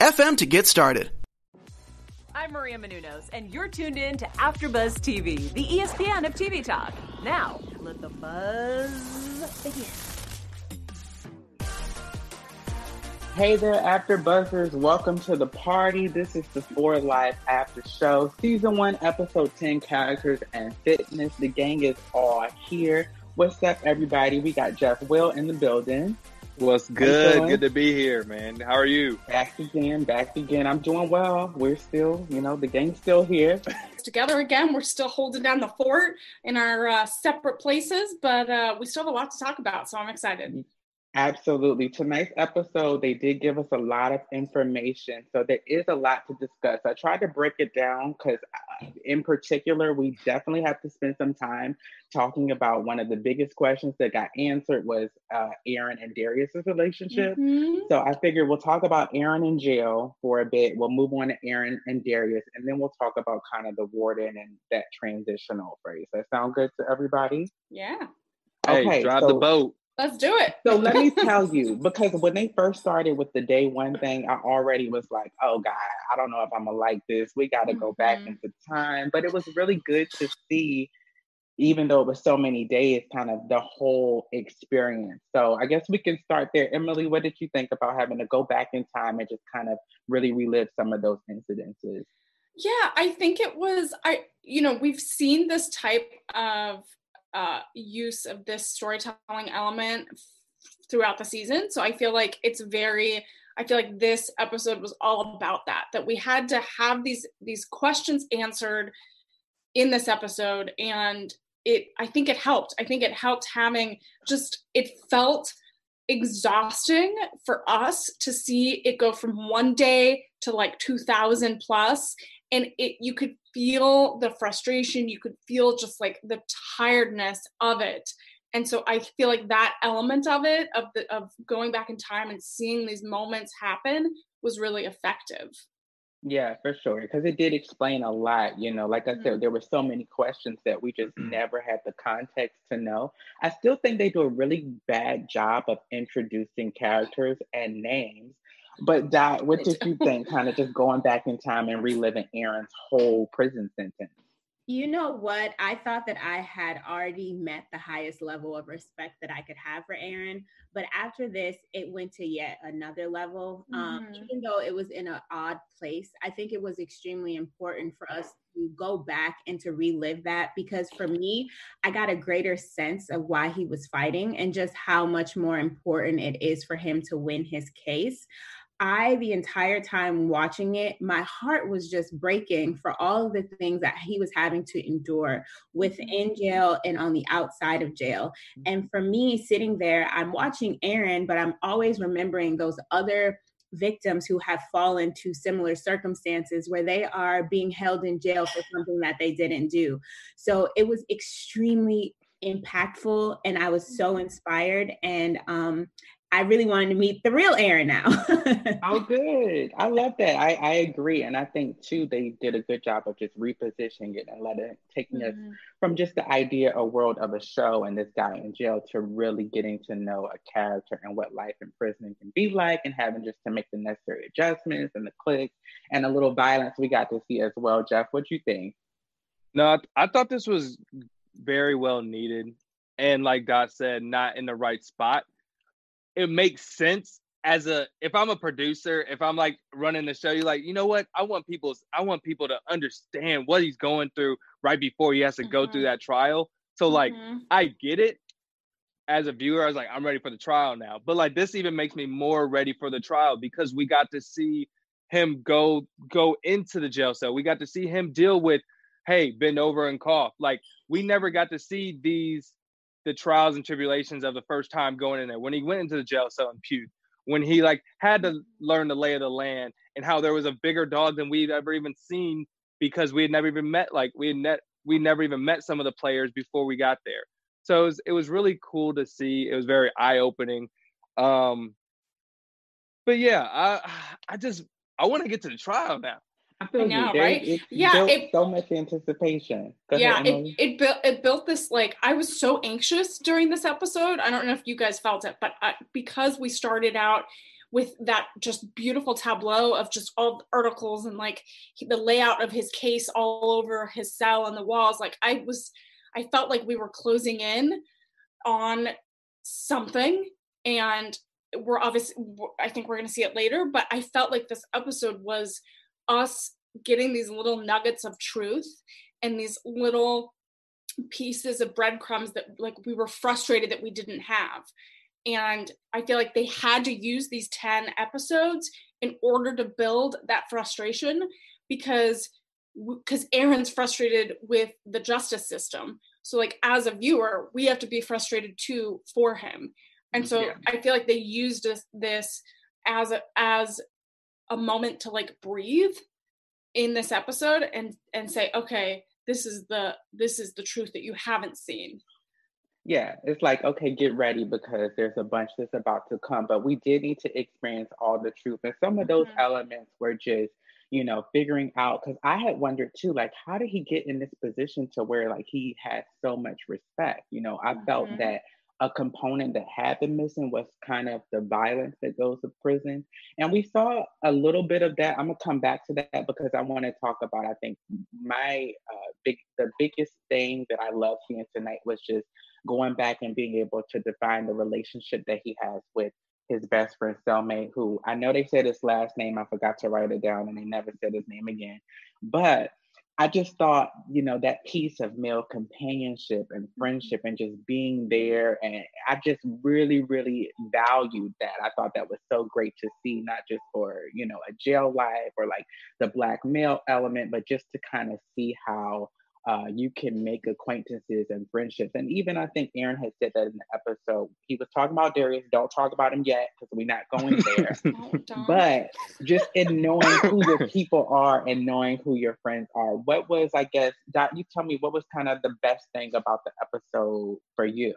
anchor.fm FM to get started. I'm Maria Menounos, and you're tuned in to AfterBuzz TV, the ESPN of TV talk. Now, let the buzz begin. Hey there, After Buzzers. Welcome to the party. This is the For Life After Show, Season 1, Episode 10 Characters and Fitness. The gang is all here. What's up, everybody? We got Jeff Will in the building. What's good? Good to be here, man. How are you? Back again, back again. I'm doing well. We're still, you know, the gang's still here. Together again, we're still holding down the fort in our uh, separate places, but uh, we still have a lot to talk about, so I'm excited. Absolutely. Tonight's episode, they did give us a lot of information. So there is a lot to discuss. I tried to break it down because, uh, in particular, we definitely have to spend some time talking about one of the biggest questions that got answered was uh, Aaron and Darius's relationship. Mm-hmm. So I figured we'll talk about Aaron in jail for a bit. We'll move on to Aaron and Darius, and then we'll talk about kind of the warden and that transitional phrase. That sound good to everybody? Yeah. Hey, okay, drive so, the boat. Let's do it. so let me tell you, because when they first started with the day one thing, I already was like, oh God, I don't know if I'm gonna like this. We gotta mm-hmm. go back mm-hmm. into time. But it was really good to see, even though it was so many days, kind of the whole experience. So I guess we can start there. Emily, what did you think about having to go back in time and just kind of really relive some of those incidences? Yeah, I think it was I you know, we've seen this type of uh, use of this storytelling element throughout the season. So I feel like it's very I feel like this episode was all about that that we had to have these these questions answered in this episode and it I think it helped. I think it helped having just it felt exhausting for us to see it go from one day to like 2000 plus and it you could feel the frustration you could feel just like the tiredness of it and so i feel like that element of it of the of going back in time and seeing these moments happen was really effective yeah for sure because it did explain a lot you know like i mm-hmm. said there were so many questions that we just mm-hmm. never had the context to know i still think they do a really bad job of introducing characters and names but Dot, what did you think? kind of just going back in time and reliving Aaron's whole prison sentence. You know what? I thought that I had already met the highest level of respect that I could have for Aaron. But after this, it went to yet another level. Um, mm-hmm. even though it was in an odd place, I think it was extremely important for us to go back and to relive that because for me, I got a greater sense of why he was fighting and just how much more important it is for him to win his case. I, the entire time watching it, my heart was just breaking for all of the things that he was having to endure within mm-hmm. jail and on the outside of jail. And for me, sitting there, I'm watching Aaron, but I'm always remembering those other victims who have fallen to similar circumstances where they are being held in jail for something that they didn't do. So it was extremely impactful and I was so mm-hmm. inspired. And um, I really wanted to meet the real Aaron now. oh, good. I love that. I, I agree. And I think, too, they did a good job of just repositioning it and letting taking mm-hmm. us from just the idea, a world of a show and this guy in jail to really getting to know a character and what life in prison can be like and having just to make the necessary adjustments and the clicks and a little violence we got to see as well. Jeff, what you think? No, I, I thought this was very well needed. And like Dot said, not in the right spot it makes sense as a if I'm a producer, if I'm like running the show, you're like, you know what? I want people I want people to understand what he's going through right before he has to mm-hmm. go through mm-hmm. that trial. So like mm-hmm. I get it. As a viewer, I was like, I'm ready for the trial now. But like this even makes me more ready for the trial because we got to see him go go into the jail cell. We got to see him deal with, hey, bend over and cough. Like we never got to see these the trials and tribulations of the first time going in there. When he went into the jail cell and puked, when he like had to learn the lay of the land and how there was a bigger dog than we'd ever even seen because we had never even met like we had net we never even met some of the players before we got there. So it was it was really cool to see. It was very eye opening. Um but yeah, I I just I want to get to the trial now. I feel know, right? It yeah, it, so much anticipation. Go yeah, ahead, it, it built it built this like I was so anxious during this episode. I don't know if you guys felt it, but I, because we started out with that just beautiful tableau of just all the articles and like the layout of his case all over his cell and the walls, like I was, I felt like we were closing in on something, and we're obviously, I think we're going to see it later, but I felt like this episode was us getting these little nuggets of truth and these little pieces of breadcrumbs that like we were frustrated that we didn't have. And i feel like they had to use these 10 episodes in order to build that frustration because because aaron's frustrated with the justice system. So like as a viewer we have to be frustrated too for him. And so yeah. i feel like they used this, this as a as a moment to like breathe in this episode and and say okay this is the this is the truth that you haven't seen yeah it's like okay get ready because there's a bunch that's about to come but we did need to experience all the truth and some of those mm-hmm. elements were just you know figuring out because i had wondered too like how did he get in this position to where like he had so much respect you know i mm-hmm. felt that a component that had been missing was kind of the violence that goes to prison. And we saw a little bit of that. I'm gonna come back to that because I want to talk about. I think my uh, big, the biggest thing that I love seeing tonight was just going back and being able to define the relationship that he has with his best friend cellmate, who I know they said his last name. I forgot to write it down, and they never said his name again. But I just thought, you know, that piece of male companionship and mm-hmm. friendship and just being there. And I just really, really valued that. I thought that was so great to see, not just for, you know, a jail life or like the black male element, but just to kind of see how uh, you can make acquaintances and friendships. And even I think Aaron had said that in the episode. He was talking about Darius. Don't talk about him yet because we're not going there. but just in knowing who your people are and knowing who your friends are, what was, I guess, Dot, you tell me what was kind of the best thing about the episode for you?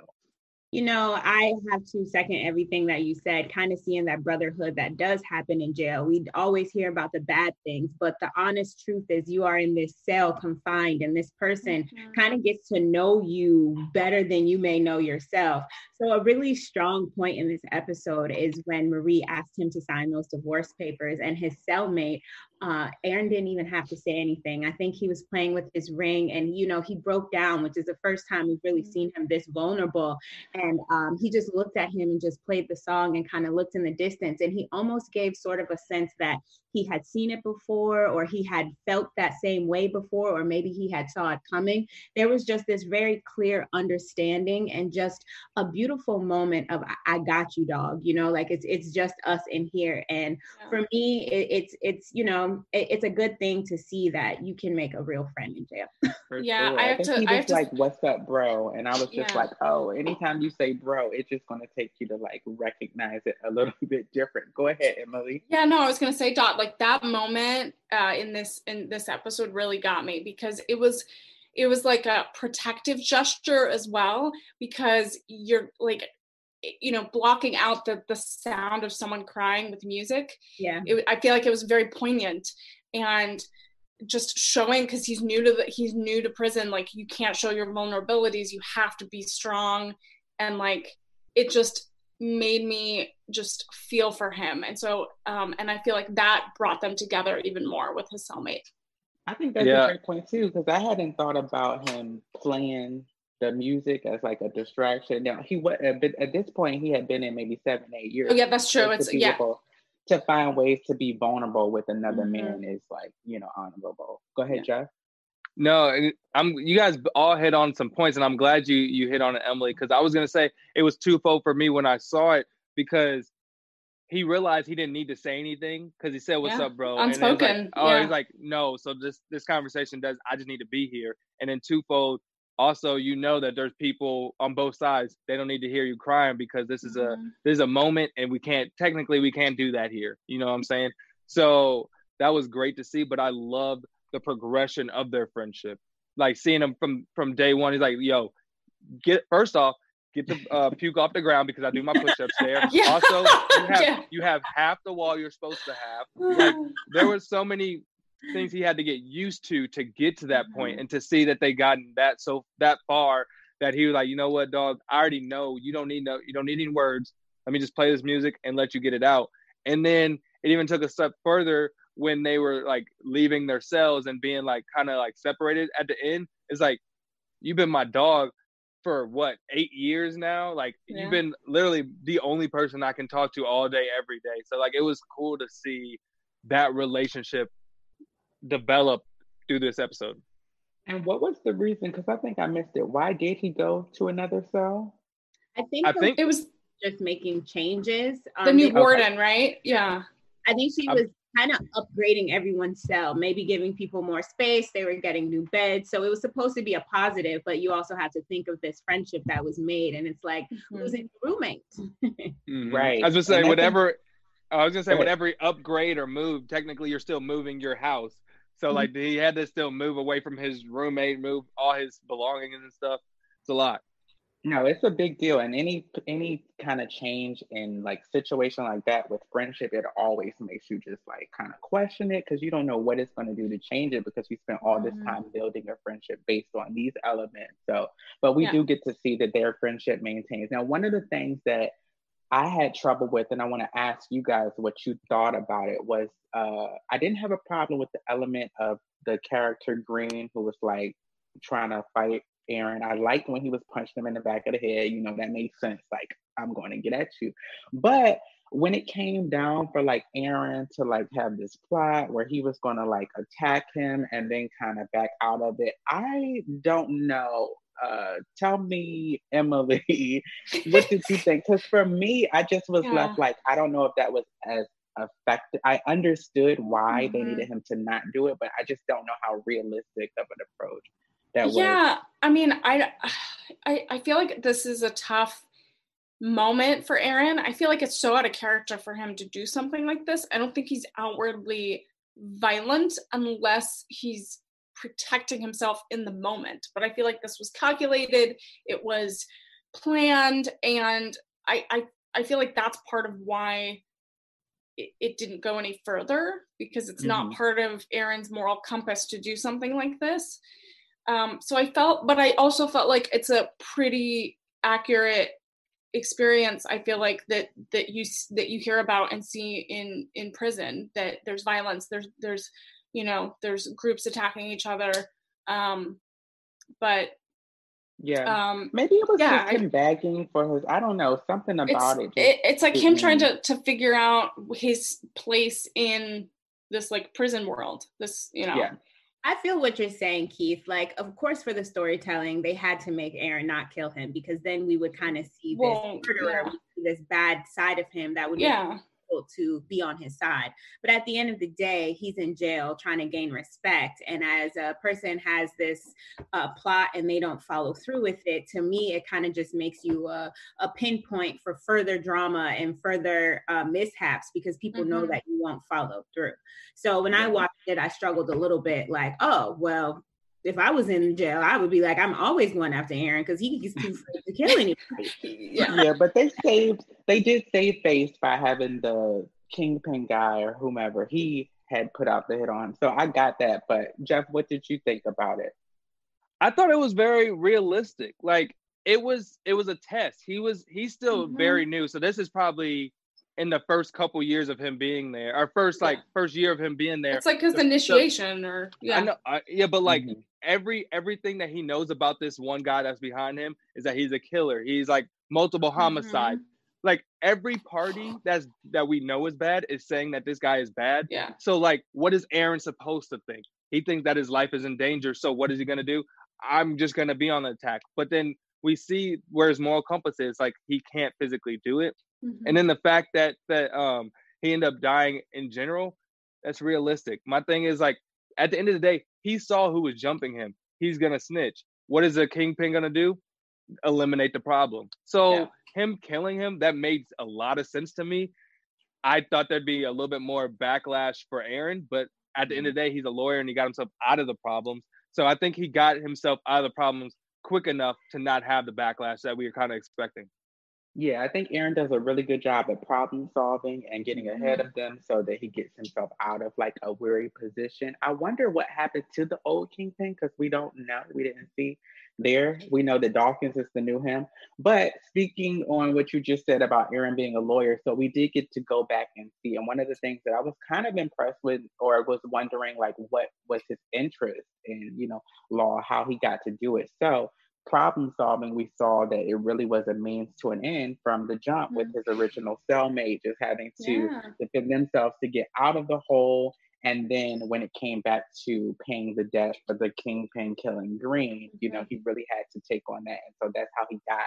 You know, I have to second everything that you said, kind of seeing that brotherhood that does happen in jail. We always hear about the bad things, but the honest truth is you are in this cell confined, and this person mm-hmm. kind of gets to know you better than you may know yourself. So, a really strong point in this episode is when Marie asked him to sign those divorce papers, and his cellmate uh, Aaron didn't even have to say anything. I think he was playing with his ring and, you know, he broke down, which is the first time we've really seen him this vulnerable. And um, he just looked at him and just played the song and kind of looked in the distance. And he almost gave sort of a sense that he had seen it before or he had felt that same way before or maybe he had saw it coming there was just this very clear understanding and just a beautiful moment of i got you dog you know like it's it's just us in here and yeah. for me it, it's it's you know it, it's a good thing to see that you can make a real friend in jail yeah sure. i have I to he was I have like to... what's up bro and i was just yeah. like oh anytime you say bro it's just going to take you to like recognize it a little bit different go ahead emily yeah no i was going to say dot like like that moment uh, in this in this episode really got me because it was it was like a protective gesture as well because you're like you know blocking out the the sound of someone crying with music. Yeah. It, i feel like it was very poignant and just showing because he's new to the he's new to prison like you can't show your vulnerabilities you have to be strong and like it just made me just feel for him and so um and i feel like that brought them together even more with his cellmate i think that's yeah. a great point too because i hadn't thought about him playing the music as like a distraction. Now he was at this point he had been in maybe seven, eight years. Oh yeah, that's true. It's yeah. To find ways to be vulnerable with another mm-hmm. man is like you know honorable. Go ahead, yeah. Jeff. No, I'm. You guys all hit on some points, and I'm glad you you hit on it, Emily, because I was gonna say it was twofold for me when I saw it because he realized he didn't need to say anything because he said, "What's yeah. up, bro?" Unspoken. And like, oh, yeah. he's like, "No." So this this conversation does. I just need to be here. And then twofold, also, you know that there's people on both sides. They don't need to hear you crying because this is mm-hmm. a this is a moment, and we can't technically we can't do that here. You know what I'm saying? So that was great to see. But I love the progression of their friendship. Like seeing him from from day one. He's like, "Yo, get first off." get the uh, puke off the ground because I do my push-ups there. yeah. Also, you have yeah. you have half the wall you're supposed to have. Like there were so many things he had to get used to to get to that mm-hmm. and to see that they gotten that so that far that he was like, you know what, dog, I already know you don't need no you don't need any words. Let me just play this music and let you get it out. And then it even took a step further when they were like leaving their cells and being like kind of like separated at the end. It's like you've been my dog for what eight years now like yeah. you've been literally the only person i can talk to all day every day so like it was cool to see that relationship develop through this episode and what was the reason because i think i missed it why did he go to another cell i think, I think it was just making changes the um, new warden okay. right yeah i think she was kind of upgrading everyone's cell, maybe giving people more space. They were getting new beds. So it was supposed to be a positive, but you also have to think of this friendship that was made. And it's like mm-hmm. losing a roommate. mm-hmm. Right. I was gonna say, whatever I was gonna say, whatever upgrade or move, technically you're still moving your house. So mm-hmm. like he had to still move away from his roommate, move all his belongings and stuff. It's a lot. No, it's a big deal, and any any kind of change in like situation like that with friendship, it always makes you just like kind of question it because you don't know what it's going to do to change it because you spent all this mm-hmm. time building a friendship based on these elements. So, but we yeah. do get to see that their friendship maintains. Now, one of the things that I had trouble with, and I want to ask you guys what you thought about it was uh, I didn't have a problem with the element of the character Green who was like trying to fight Aaron. I liked when he was punching him in the back of the head. You know, that made sense. Like, I'm going to get at you. But when it came down for like Aaron to like have this plot where he was going to like attack him and then kind of back out of it, I don't know. Uh, tell me, Emily, what did you think? Because for me, I just was yeah. left like, I don't know if that was as effective. I understood why mm-hmm. they needed him to not do it, but I just don't know how realistic of an approach that yeah i mean I, I i feel like this is a tough moment for aaron. I feel like it's so out of character for him to do something like this. I don't think he's outwardly violent unless he's protecting himself in the moment. But i feel like this was calculated it was planned and i i, I feel like that's part of why it, it didn't go any further because it's mm-hmm. not part of aaron's moral compass to do something like this um, so I felt, but I also felt like it's a pretty accurate experience. I feel like that that you that you hear about and see in in prison that there's violence, there's there's you know there's groups attacking each other, um, but yeah. Um, Maybe it was yeah, just him begging for his. I don't know something about it's, it, it. It's like him trying to to figure out his place in this like prison world. This you know. Yeah. I feel what you're saying, Keith. Like, of course, for the storytelling, they had to make Aaron not kill him because then we would kind of see this well, murderer, yeah. this bad side of him that would yeah to be on his side. But at the end of the day, he's in jail trying to gain respect. And as a person has this uh, plot and they don't follow through with it, to me, it kind of just makes you a, a, pinpoint for further drama and further uh, mishaps because people mm-hmm. know that you won't follow through. So when I watched it, I struggled a little bit like, oh, well, if I was in jail, I would be like, I'm always going after Aaron because he's too afraid to kill anybody. yeah. yeah, but they saved, they did save face by having the kingpin guy or whomever he had put out the hit on. So I got that. But Jeff, what did you think about it? I thought it was very realistic. Like it was, it was a test. He was, he's still mm-hmm. very new. So this is probably in the first couple years of him being there, our first like first year of him being there. It's like his initiation, or yeah, I know, I, yeah, but like mm-hmm. every everything that he knows about this one guy that's behind him is that he's a killer. He's like multiple homicides. Mm-hmm. Like every party that's that we know is bad is saying that this guy is bad. Yeah. So like, what is Aaron supposed to think? He thinks that his life is in danger. So what is he gonna do? I'm just gonna be on the attack. But then we see where his moral compass is. Like he can't physically do it. Mm-hmm. And then the fact that that um he ended up dying in general, that's realistic. My thing is like at the end of the day, he saw who was jumping him. He's gonna snitch. What is a kingpin gonna do? Eliminate the problem. So yeah. him killing him, that made a lot of sense to me. I thought there'd be a little bit more backlash for Aaron, but at the end of mm-hmm. the day, he's a lawyer and he got himself out of the problems. So I think he got himself out of the problems quick enough to not have the backlash that we were kind of expecting. Yeah, I think Aaron does a really good job at problem solving and getting ahead mm-hmm. of them so that he gets himself out of like a weary position. I wonder what happened to the old Kingpin because we don't know. We didn't see there. We know that Dawkins is the new him. But speaking on what you just said about Aaron being a lawyer, so we did get to go back and see. And one of the things that I was kind of impressed with or was wondering like what was his interest in, you know, law, how he got to do it. So problem solving, we saw that it really was a means to an end from the jump mm-hmm. with his original cellmate just having to yeah. defend themselves to get out of the hole. And then when it came back to paying the debt for the kingpin killing Green, you know, he really had to take on that. And so that's how he got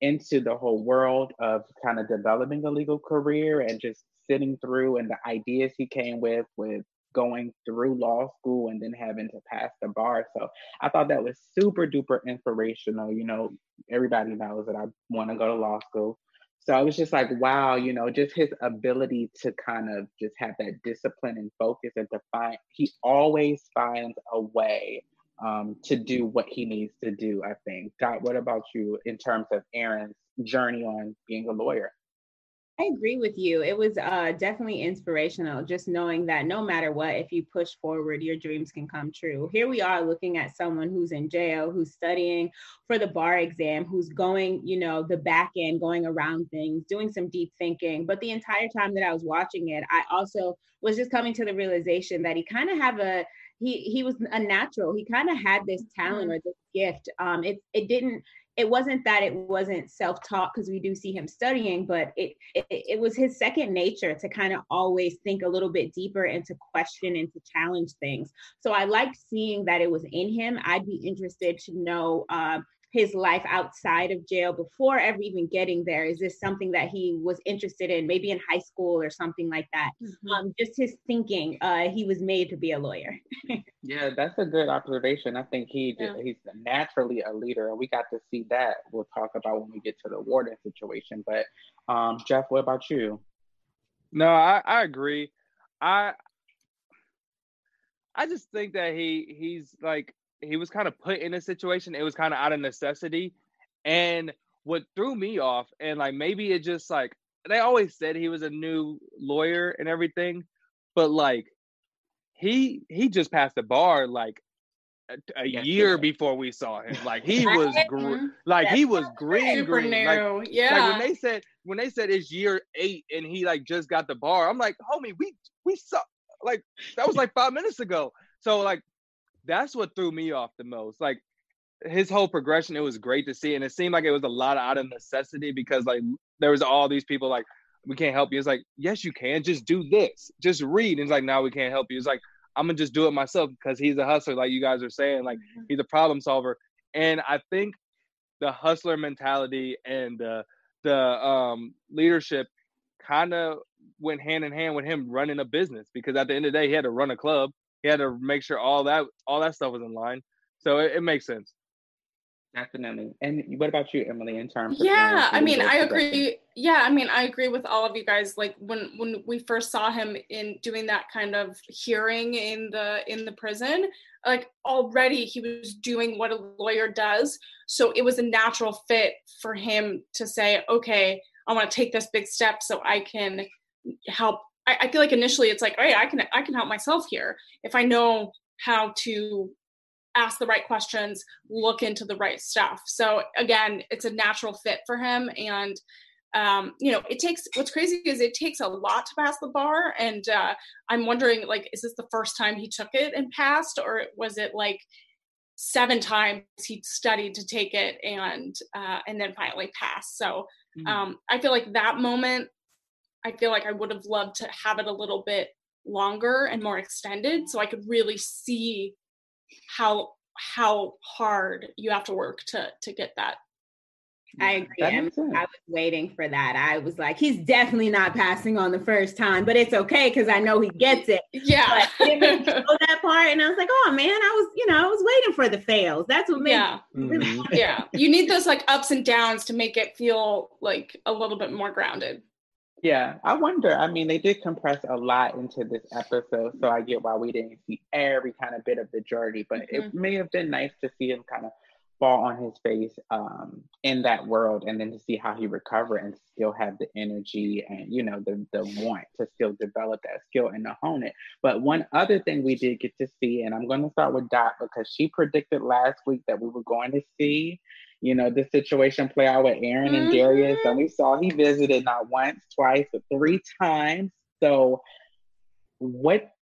into the whole world of kind of developing a legal career and just sitting through and the ideas he came with with going through law school and then having to pass the bar. So I thought that was super duper inspirational. You know, everybody knows that I want to go to law school. So I was just like, wow, you know, just his ability to kind of just have that discipline and focus and to find, he always finds a way um, to do what he needs to do, I think. Dot, what about you in terms of Aaron's journey on being a lawyer? I agree with you. It was uh, definitely inspirational just knowing that no matter what, if you push forward, your dreams can come true. Here we are looking at someone who's in jail, who's studying for the bar exam, who's going, you know, the back end, going around things, doing some deep thinking. But the entire time that I was watching it, I also was just coming to the realization that he kind of have a he he was a natural. He kind of had this talent mm-hmm. or this gift. Um, it it didn't it wasn't that it wasn't self-taught because we do see him studying but it, it, it was his second nature to kind of always think a little bit deeper and to question and to challenge things. So i liked seeing that it was in him. I'd be interested to know uh, his life outside of jail before ever even getting there? Is this something that he was interested in, maybe in high school or something like that? Mm-hmm. Um, just his thinking. Uh, he was made to be a lawyer. yeah, that's a good observation. I think he yeah. he's naturally a leader, and we got to see that. We'll talk about when we get to the warden situation. But um, Jeff, what about you? No, I, I agree. I I just think that he he's like he was kind of put in a situation. It was kind of out of necessity. And what threw me off, and like maybe it just like they always said he was a new lawyer and everything, but like he he just passed the bar like a, a yes, year before we saw him. Like he was gr- like he was green green. Like, yeah. Like when they said when they said it's year eight and he like just got the bar, I'm like, homie, we we saw like that was like five minutes ago. So like that's what threw me off the most. Like his whole progression, it was great to see, and it seemed like it was a lot out of necessity because like there was all these people like we can't help you. It's like yes, you can. Just do this. Just read. And it's like now we can't help you. It's like I'm gonna just do it myself because he's a hustler, like you guys are saying. Like mm-hmm. he's a problem solver, and I think the hustler mentality and the the um, leadership kind of went hand in hand with him running a business because at the end of the day he had to run a club he had to make sure all that all that stuff was in line. So it, it makes sense. Definitely. And what about you, Emily, in terms of Yeah, I mean, I agree. Yeah, I mean, I agree with all of you guys. Like when when we first saw him in doing that kind of hearing in the in the prison, like already he was doing what a lawyer does. So it was a natural fit for him to say, okay, I want to take this big step so I can help I, I feel like initially it's like, oh yeah, I can I can help myself here if I know how to ask the right questions, look into the right stuff. So again, it's a natural fit for him, and um, you know, it takes what's crazy is it takes a lot to pass the bar. And uh, I'm wondering, like, is this the first time he took it and passed, or was it like seven times he studied to take it and uh, and then finally passed? So mm-hmm. um, I feel like that moment, I feel like I would have loved to have it a little bit longer and more extended, so I could really see how how hard you have to work to to get that I agree. I, I, was waiting for that. I was like, he's definitely not passing on the first time, but it's okay because I know he gets it. Yeah. know that part, and I was like, oh man, I was, you know, I was waiting for the fails. That's what made. Yeah. Really mm-hmm. yeah. You need those like ups and downs to make it feel like a little bit more grounded. Yeah, I wonder. I mean, they did compress a lot into this episode, so I get why we didn't see every kind of bit of the journey, but mm-hmm. it may have been nice to see him kind of fall on his face um, in that world and then to see how he recover and still have the energy and you know the the want to still develop that skill and to hone it but one other thing we did get to see and i'm going to start with dot because she predicted last week that we were going to see you know the situation play out with aaron and mm-hmm. darius and we saw he visited not once twice but three times so what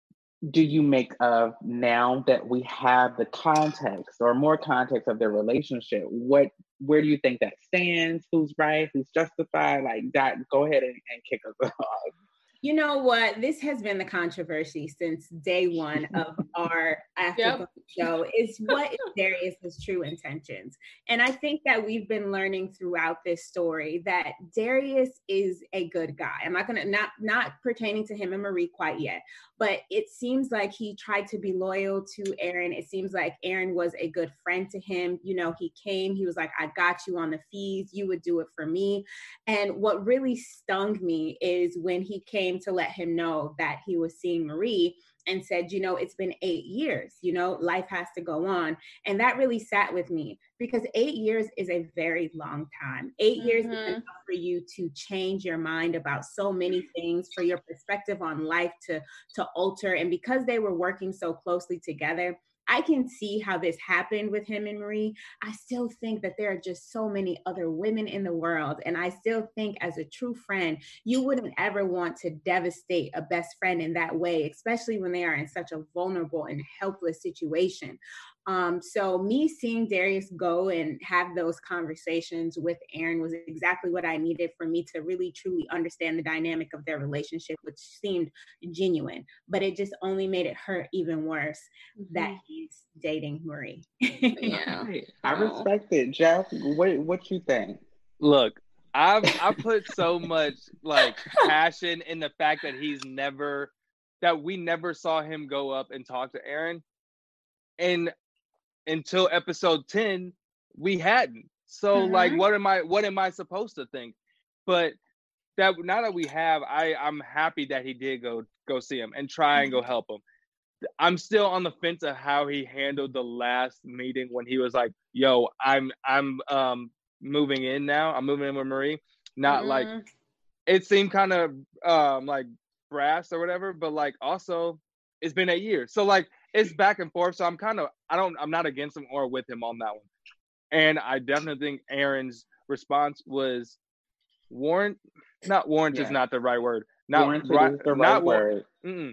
do you make of now that we have the context or more context of their relationship? What where do you think that stands? Who's right? Who's justified? Like that, go ahead and, and kick us off. You know what? This has been the controversy since day one of our after yep. show. Is what is Darius's true intentions? And I think that we've been learning throughout this story that Darius is a good guy. I'm not gonna not not pertaining to him and Marie quite yet, but it seems like he tried to be loyal to Aaron. It seems like Aaron was a good friend to him. You know, he came, he was like, I got you on the fees, you would do it for me. And what really stung me is when he came to let him know that he was seeing Marie and said, you know, it's been eight years, you know, life has to go on. And that really sat with me because eight years is a very long time. 8 mm-hmm. years is mm-hmm. enough for you to change your mind about so many things, for your perspective on life to, to alter. And because they were working so closely together, I can see how this happened with him and Marie. I still think that there are just so many other women in the world. And I still think, as a true friend, you wouldn't ever want to devastate a best friend in that way, especially when they are in such a vulnerable and helpless situation. Um, so me seeing Darius go and have those conversations with Aaron was exactly what I needed for me to really truly understand the dynamic of their relationship, which seemed genuine. But it just only made it hurt even worse mm-hmm. that he's dating Marie. yeah, I respect it, Jeff. What what you think? Look, I've I put so much like passion in the fact that he's never that we never saw him go up and talk to Aaron. And until episode 10 we hadn't so mm-hmm. like what am i what am i supposed to think but that now that we have i i'm happy that he did go go see him and try and go mm-hmm. help him i'm still on the fence of how he handled the last meeting when he was like yo i'm i'm um moving in now i'm moving in with marie not mm-hmm. like it seemed kind of um like brass or whatever but like also it's been a year so like it's back and forth. So I'm kind of I don't I'm not against him or with him on that one. And I definitely think Aaron's response was warrant not warrant yeah. is not the right word. Not warranted right, the right not word. War-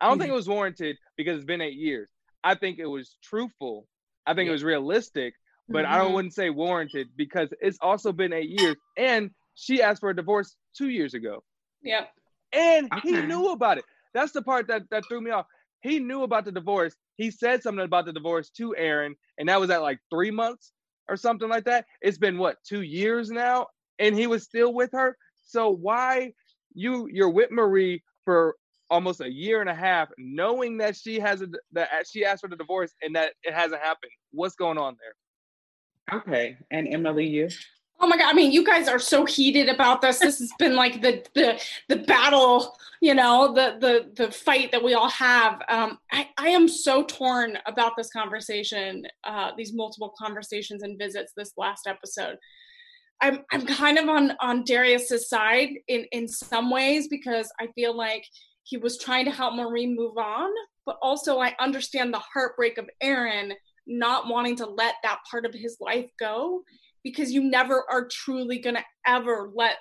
I don't think it was warranted because it's been eight years. I think it was truthful. I think yeah. it was realistic, but mm-hmm. I don't mm-hmm. wouldn't say warranted because it's also been eight years. And she asked for a divorce two years ago. Yep. And okay. he knew about it. That's the part that, that threw me off. He knew about the divorce. He said something about the divorce to Aaron, and that was at like three months or something like that. It's been what two years now, and he was still with her. So why you you're with Marie for almost a year and a half, knowing that she has a that she asked for the divorce and that it hasn't happened? What's going on there? Okay, and Emily, you. Oh my god! I mean, you guys are so heated about this. This has been like the the the battle, you know, the the the fight that we all have. Um, I I am so torn about this conversation, uh, these multiple conversations and visits this last episode. I'm I'm kind of on on Darius's side in in some ways because I feel like he was trying to help Marie move on, but also I understand the heartbreak of Aaron not wanting to let that part of his life go because you never are truly going to ever let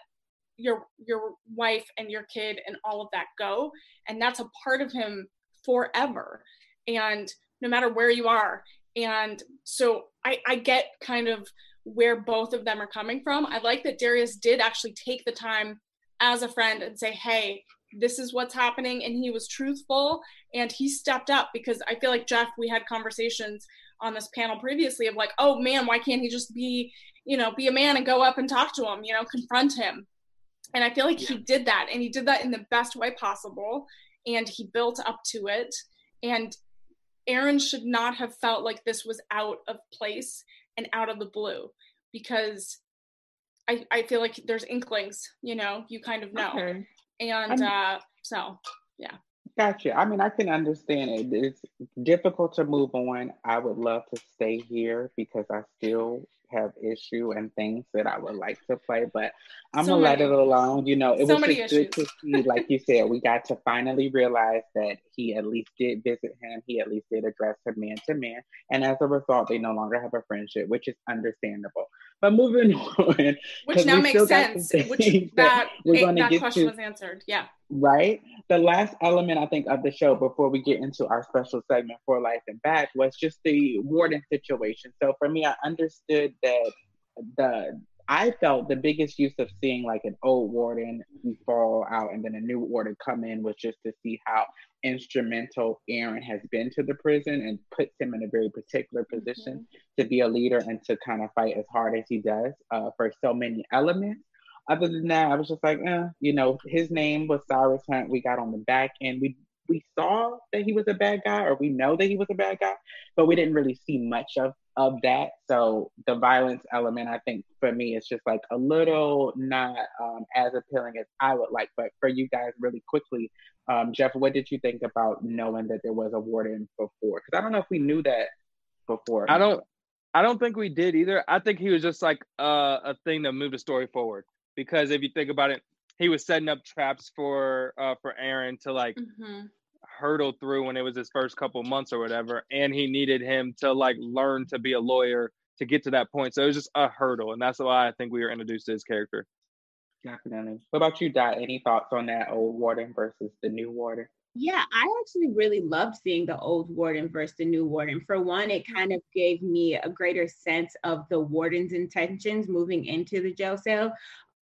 your your wife and your kid and all of that go. And that's a part of him forever. And no matter where you are and so i i get kind of where both of them are coming from. I like that darius did actually take the time as a friend and say hey this is what's happening and he was truthful and he stepped up because i feel like jeff we had conversations on this panel previously of like oh man why can't he just be you know be a man and go up and talk to him you know confront him and I feel like yeah. he did that and he did that in the best way possible and he built up to it. And Aaron should not have felt like this was out of place and out of the blue because I, I feel like there's inklings, you know, you kind of know. Okay. And uh, so, yeah. Gotcha. I mean, I can understand it. It's difficult to move on. I would love to stay here because I still have issue and things that I would like to play, but I'm so gonna many. let it alone. You know, it so was just issues. good to see, like you said, we got to finally realize that he at least did visit him. He at least did address him man to man, and as a result, they no longer have a friendship, which is understandable. But moving on, which now makes sense. Which that, that we're going to get question to, was answered. Yeah. Right. The last element I think of the show before we get into our special segment for life and back was just the warden situation. So for me, I understood that the I felt the biggest use of seeing like an old warden fall out and then a new warden come in was just to see how instrumental Aaron has been to the prison and puts him in a very particular position mm-hmm. to be a leader and to kind of fight as hard as he does uh, for so many elements. Other than that, I was just like, eh, you know, his name was Cyrus Hunt. We got on the back end. We we saw that he was a bad guy, or we know that he was a bad guy, but we didn't really see much of of that. So the violence element, I think for me, is just like a little not um, as appealing as I would like. But for you guys, really quickly, um, Jeff, what did you think about knowing that there was a warden before? Because I don't know if we knew that before. I don't. I don't think we did either. I think he was just like uh, a thing to move the story forward. Because if you think about it, he was setting up traps for uh, for Aaron to like mm-hmm. hurdle through when it was his first couple months or whatever and he needed him to like learn to be a lawyer to get to that point. So it was just a hurdle and that's why i think we were introduced to his character. Definitely. What about you dot? Any thoughts on that old warden versus the new warden? Yeah, I actually really loved seeing the old warden versus the new warden. For one, it kind of gave me a greater sense of the warden's intentions moving into the jail cell.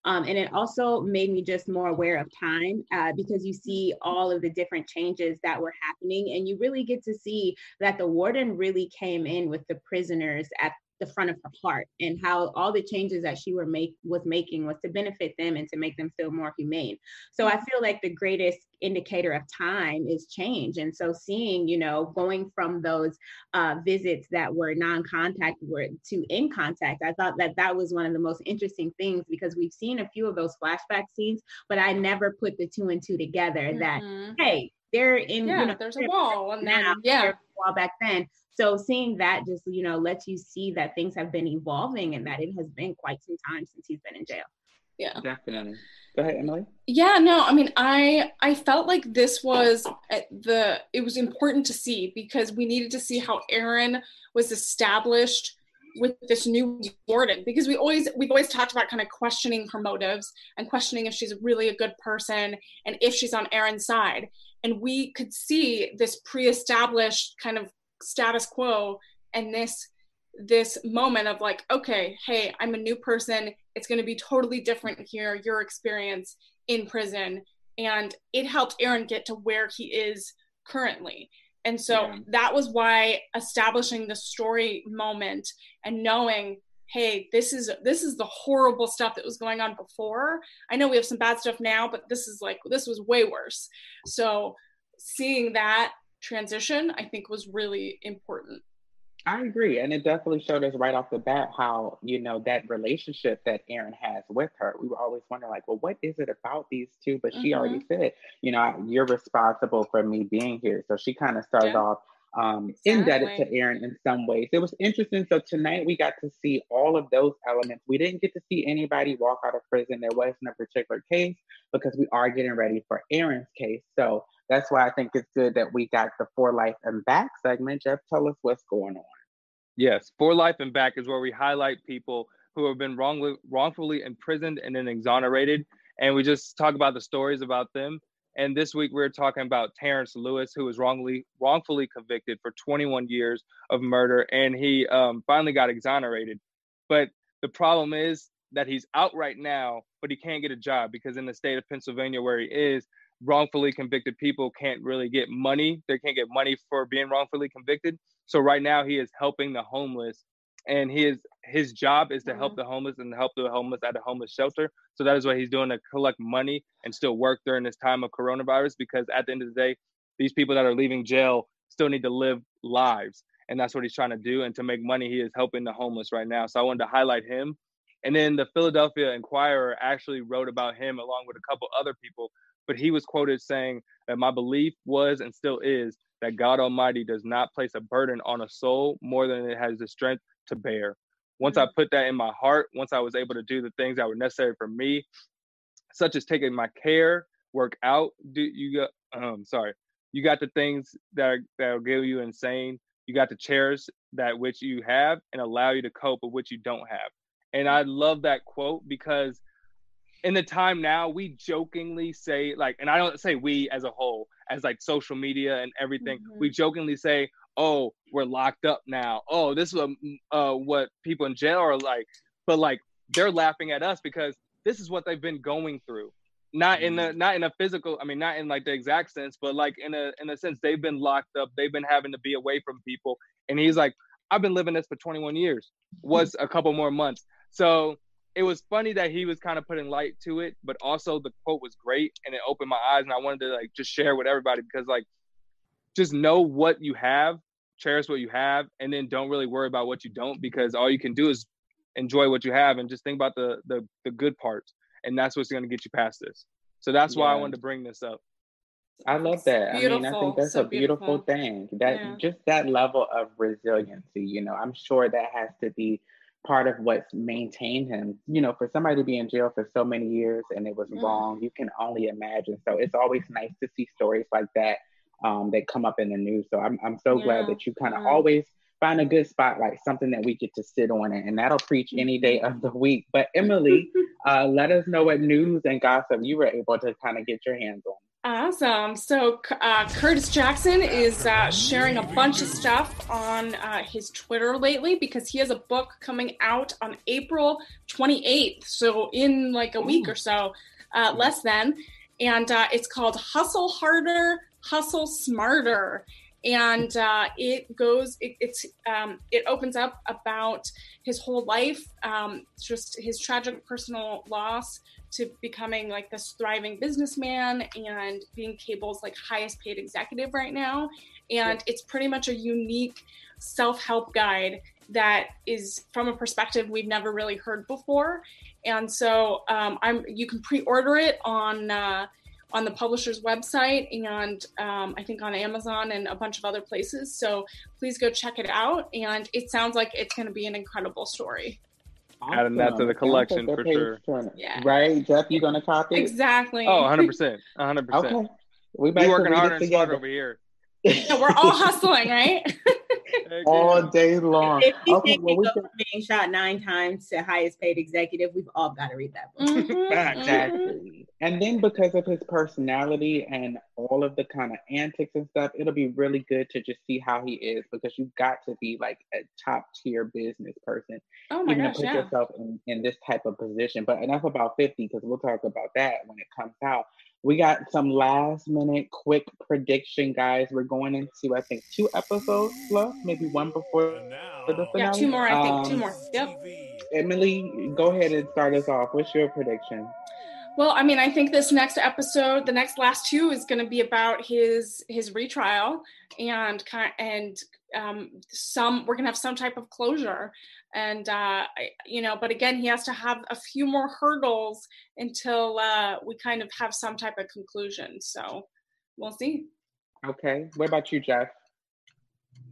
Um, and it also made me just more aware of time uh, because you see all of the different changes that were happening. And you really get to see that the warden really came in with the prisoners at the front of her heart and how all the changes that she were make was making was to benefit them and to make them feel more humane. So I feel like the greatest indicator of time is change. And so seeing, you know, going from those uh, visits that were non-contact were to in contact, I thought that that was one of the most interesting things because we've seen a few of those flashback scenes, but I never put the two and two together mm-hmm. that, hey, they're in, yeah, you know, there's a wall and now, yeah, wall back then. So seeing that just, you know, lets you see that things have been evolving and that it has been quite some time since he's been in jail. Yeah. Definitely. Go ahead, Emily. Yeah, no, I mean, I I felt like this was eh, the it was important to see because we needed to see how Aaron was established with this new warden because we always we've always talked about kind of questioning her motives and questioning if she's really a good person and if she's on Aaron's side and we could see this pre-established kind of status quo and this this moment of like okay hey i'm a new person. It's going to be totally different here your experience in prison. And it helped aaron get to where he is currently. And so yeah. that was why establishing the story moment and knowing hey this is this is the horrible stuff that was going on before. I know we have some bad stuff now but this is like this was way worse. So seeing that transition, I think was really important. I agree. And it definitely showed us right off the bat how, you know, that relationship that Aaron has with her. We were always wondering, like, well, what is it about these two? But she mm-hmm. already said, you know, you're responsible for me being here. So she kind of started yeah. off um, exactly. indebted to Aaron in some ways. It was interesting. So tonight we got to see all of those elements. We didn't get to see anybody walk out of prison. There wasn't a particular case because we are getting ready for Aaron's case. So that's why I think it's good that we got the For Life and Back segment. Jeff, tell us what's going on. Yes, For Life and Back is where we highlight people who have been wrongly, wrongfully imprisoned and then exonerated. and we just talk about the stories about them. And this week we're talking about Terrence Lewis, who was wrongly wrongfully convicted for 21 years of murder, and he um, finally got exonerated. But the problem is that he's out right now, but he can't get a job because in the state of Pennsylvania where he is, wrongfully convicted people can't really get money. They can't get money for being wrongfully convicted. So right now he is helping the homeless and his his job is to help mm-hmm. the homeless and help the homeless at a homeless shelter. So that is what he's doing to collect money and still work during this time of coronavirus because at the end of the day, these people that are leaving jail still need to live lives. And that's what he's trying to do. And to make money, he is helping the homeless right now. So I wanted to highlight him. And then the Philadelphia Inquirer actually wrote about him along with a couple other people. But he was quoted saying that my belief was and still is that God Almighty does not place a burden on a soul more than it has the strength to bear. Once I mm. put that in my heart, once I was able to do the things that were necessary for me, such as taking my care, work out, do you got um sorry, you got the things that are, that'll give you insane. You got to cherish that which you have and allow you to cope with what you don't have. And I love that quote because in the time now, we jokingly say like, and I don't say we as a whole, as like social media and everything. Mm-hmm. We jokingly say, "Oh, we're locked up now. Oh, this is what uh, what people in jail are like." But like, they're laughing at us because this is what they've been going through. Not in the mm-hmm. not in a physical, I mean, not in like the exact sense, but like in a in a sense, they've been locked up. They've been having to be away from people, and he's like, "I've been living this for 21 years. Was a couple more months." So it was funny that he was kind of putting light to it, but also the quote was great and it opened my eyes and I wanted to like just share with everybody because like just know what you have, cherish what you have, and then don't really worry about what you don't because all you can do is enjoy what you have and just think about the the, the good parts. And that's what's gonna get you past this. So that's yeah. why I wanted to bring this up. I love that. I mean, I think that's so a beautiful, beautiful, thing. That yeah. just that level of resiliency, you know, I'm sure that has to be part of what's maintained him. You know, for somebody to be in jail for so many years and it was mm. wrong, you can only imagine. So it's always nice to see stories like that um, that come up in the news. So I'm I'm so yeah. glad that you kind of yeah. always find a good spot, like something that we get to sit on, and, and that'll preach any day of the week. But Emily, uh, let us know what news and gossip you were able to kind of get your hands on. Awesome. So uh, Curtis Jackson is uh, sharing a bunch of stuff on uh, his Twitter lately because he has a book coming out on April 28th. So in like a week or so, uh, less than. And uh, it's called Hustle Harder, Hustle Smarter. And uh, it goes, it, it's, um, it opens up about his whole life, um, just his tragic personal loss, to becoming like this thriving businessman and being cable's like highest paid executive right now and it's pretty much a unique self-help guide that is from a perspective we've never really heard before and so um, i'm you can pre-order it on uh, on the publisher's website and um, I think on Amazon and a bunch of other places. So please go check it out. And it sounds like it's going to be an incredible story. Awesome. Adding that to the collection for sure. Yeah. Right, Jeff, you gonna copy? Exactly. Oh, 100 percent, 100 percent. Okay, we are working hard and smart over here. Yeah, we're all hustling, right? all day long. If we okay, well, we can... being shot nine times to highest paid executive, we've all got to read that book. Mm-hmm, exactly. Mm-hmm. And then because of his personality and all of the kind of antics and stuff, it'll be really good to just see how he is because you've got to be like a top tier business person, oh my even gosh, to put yeah. yourself in, in this type of position. But enough about 50 because we'll talk about that when it comes out. We got some last minute quick prediction, guys. We're going into, I think, two episodes left, maybe one before the finale. Yeah, two more, I think. Um, two more. Yep. Emily, go ahead and start us off. What's your prediction? Well, I mean, I think this next episode, the next last two, is going to be about his his retrial and and um, some we're going to have some type of closure, and uh, you know, but again, he has to have a few more hurdles until uh, we kind of have some type of conclusion. So we'll see. Okay, what about you, Jeff?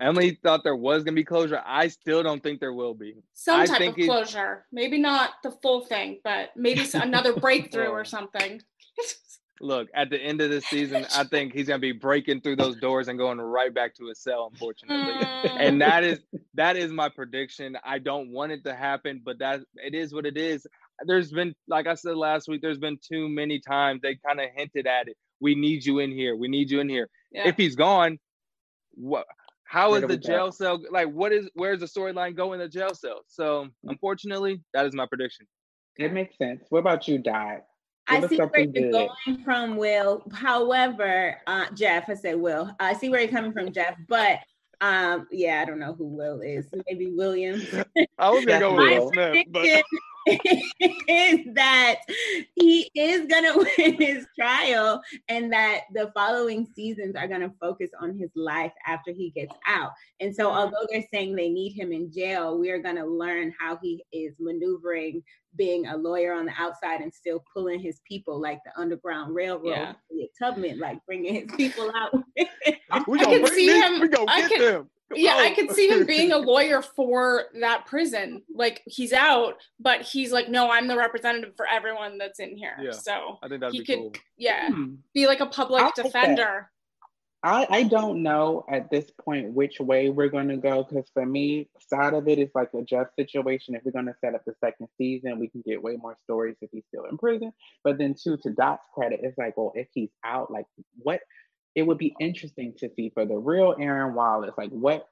Emily thought there was gonna be closure. I still don't think there will be. Some I type of closure. Maybe not the full thing, but maybe another breakthrough or something. Look, at the end of the season, I think he's gonna be breaking through those doors and going right back to his cell, unfortunately. Mm. And that is that is my prediction. I don't want it to happen, but that it is what it is. there's been like I said last week, there's been too many times they kind of hinted at it. We need you in here. We need you in here. Yeah. If he's gone, what? How is the jail go? cell like? What is where's the storyline going in the jail cell? So unfortunately, that is my prediction. It makes sense. What about you, Dot? I see where you're good. going from, Will. However, uh, Jeff, I said Will. I see where you're coming from, Jeff. But um, yeah, I don't know who Will is. Maybe Williams. I was gonna go with Will Smith, but is that he is going to win his trial and that the following seasons are going to focus on his life after he gets out. And so, mm-hmm. although they're saying they need him in jail, we are going to learn how he is maneuvering being a lawyer on the outside and still pulling his people like the Underground Railroad, yeah. Tubman, like bringing his people out. we I can see him. We go get can, them yeah. I could see him being a lawyer for that prison. Like he's out, but he's like, no, I'm the representative for everyone that's in here. Yeah, so I think that'd he be could, cool. yeah, hmm. be like a public I'll defender. I, I don't know at this point which way we're going to go because for me, side of it is like a Jeff situation. If we're going to set up the second season, we can get way more stories if he's still in prison. But then, two, to Dot's credit, it's like, well, if he's out, like what it would be interesting to see for the real Aaron Wallace, like what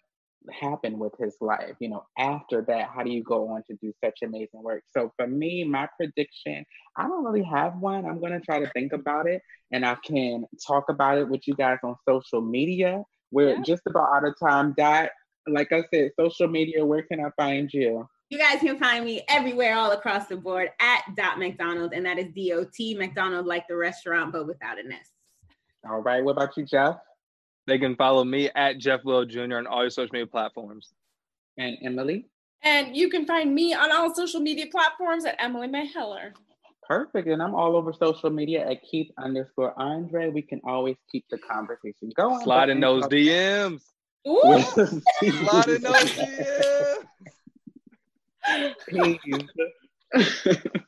happened with his life. You know, after that, how do you go on to do such amazing work? So for me, my prediction, I don't really have one. I'm gonna try to think about it and I can talk about it with you guys on social media. We're yeah. just about out of time. Dot, like I said, social media, where can I find you? You guys can find me everywhere, all across the board at Dot McDonald, and that is D O T McDonald, like the restaurant, but without an S. All right. What about you, Jeff? They can follow me at Jeff Will Jr. on all your social media platforms. And Emily? And you can find me on all social media platforms at Emily May Heller. Perfect. And I'm all over social media at Keith underscore Andre. We can always keep the conversation going. Slide in those DMs. Slide in those DMs. Please.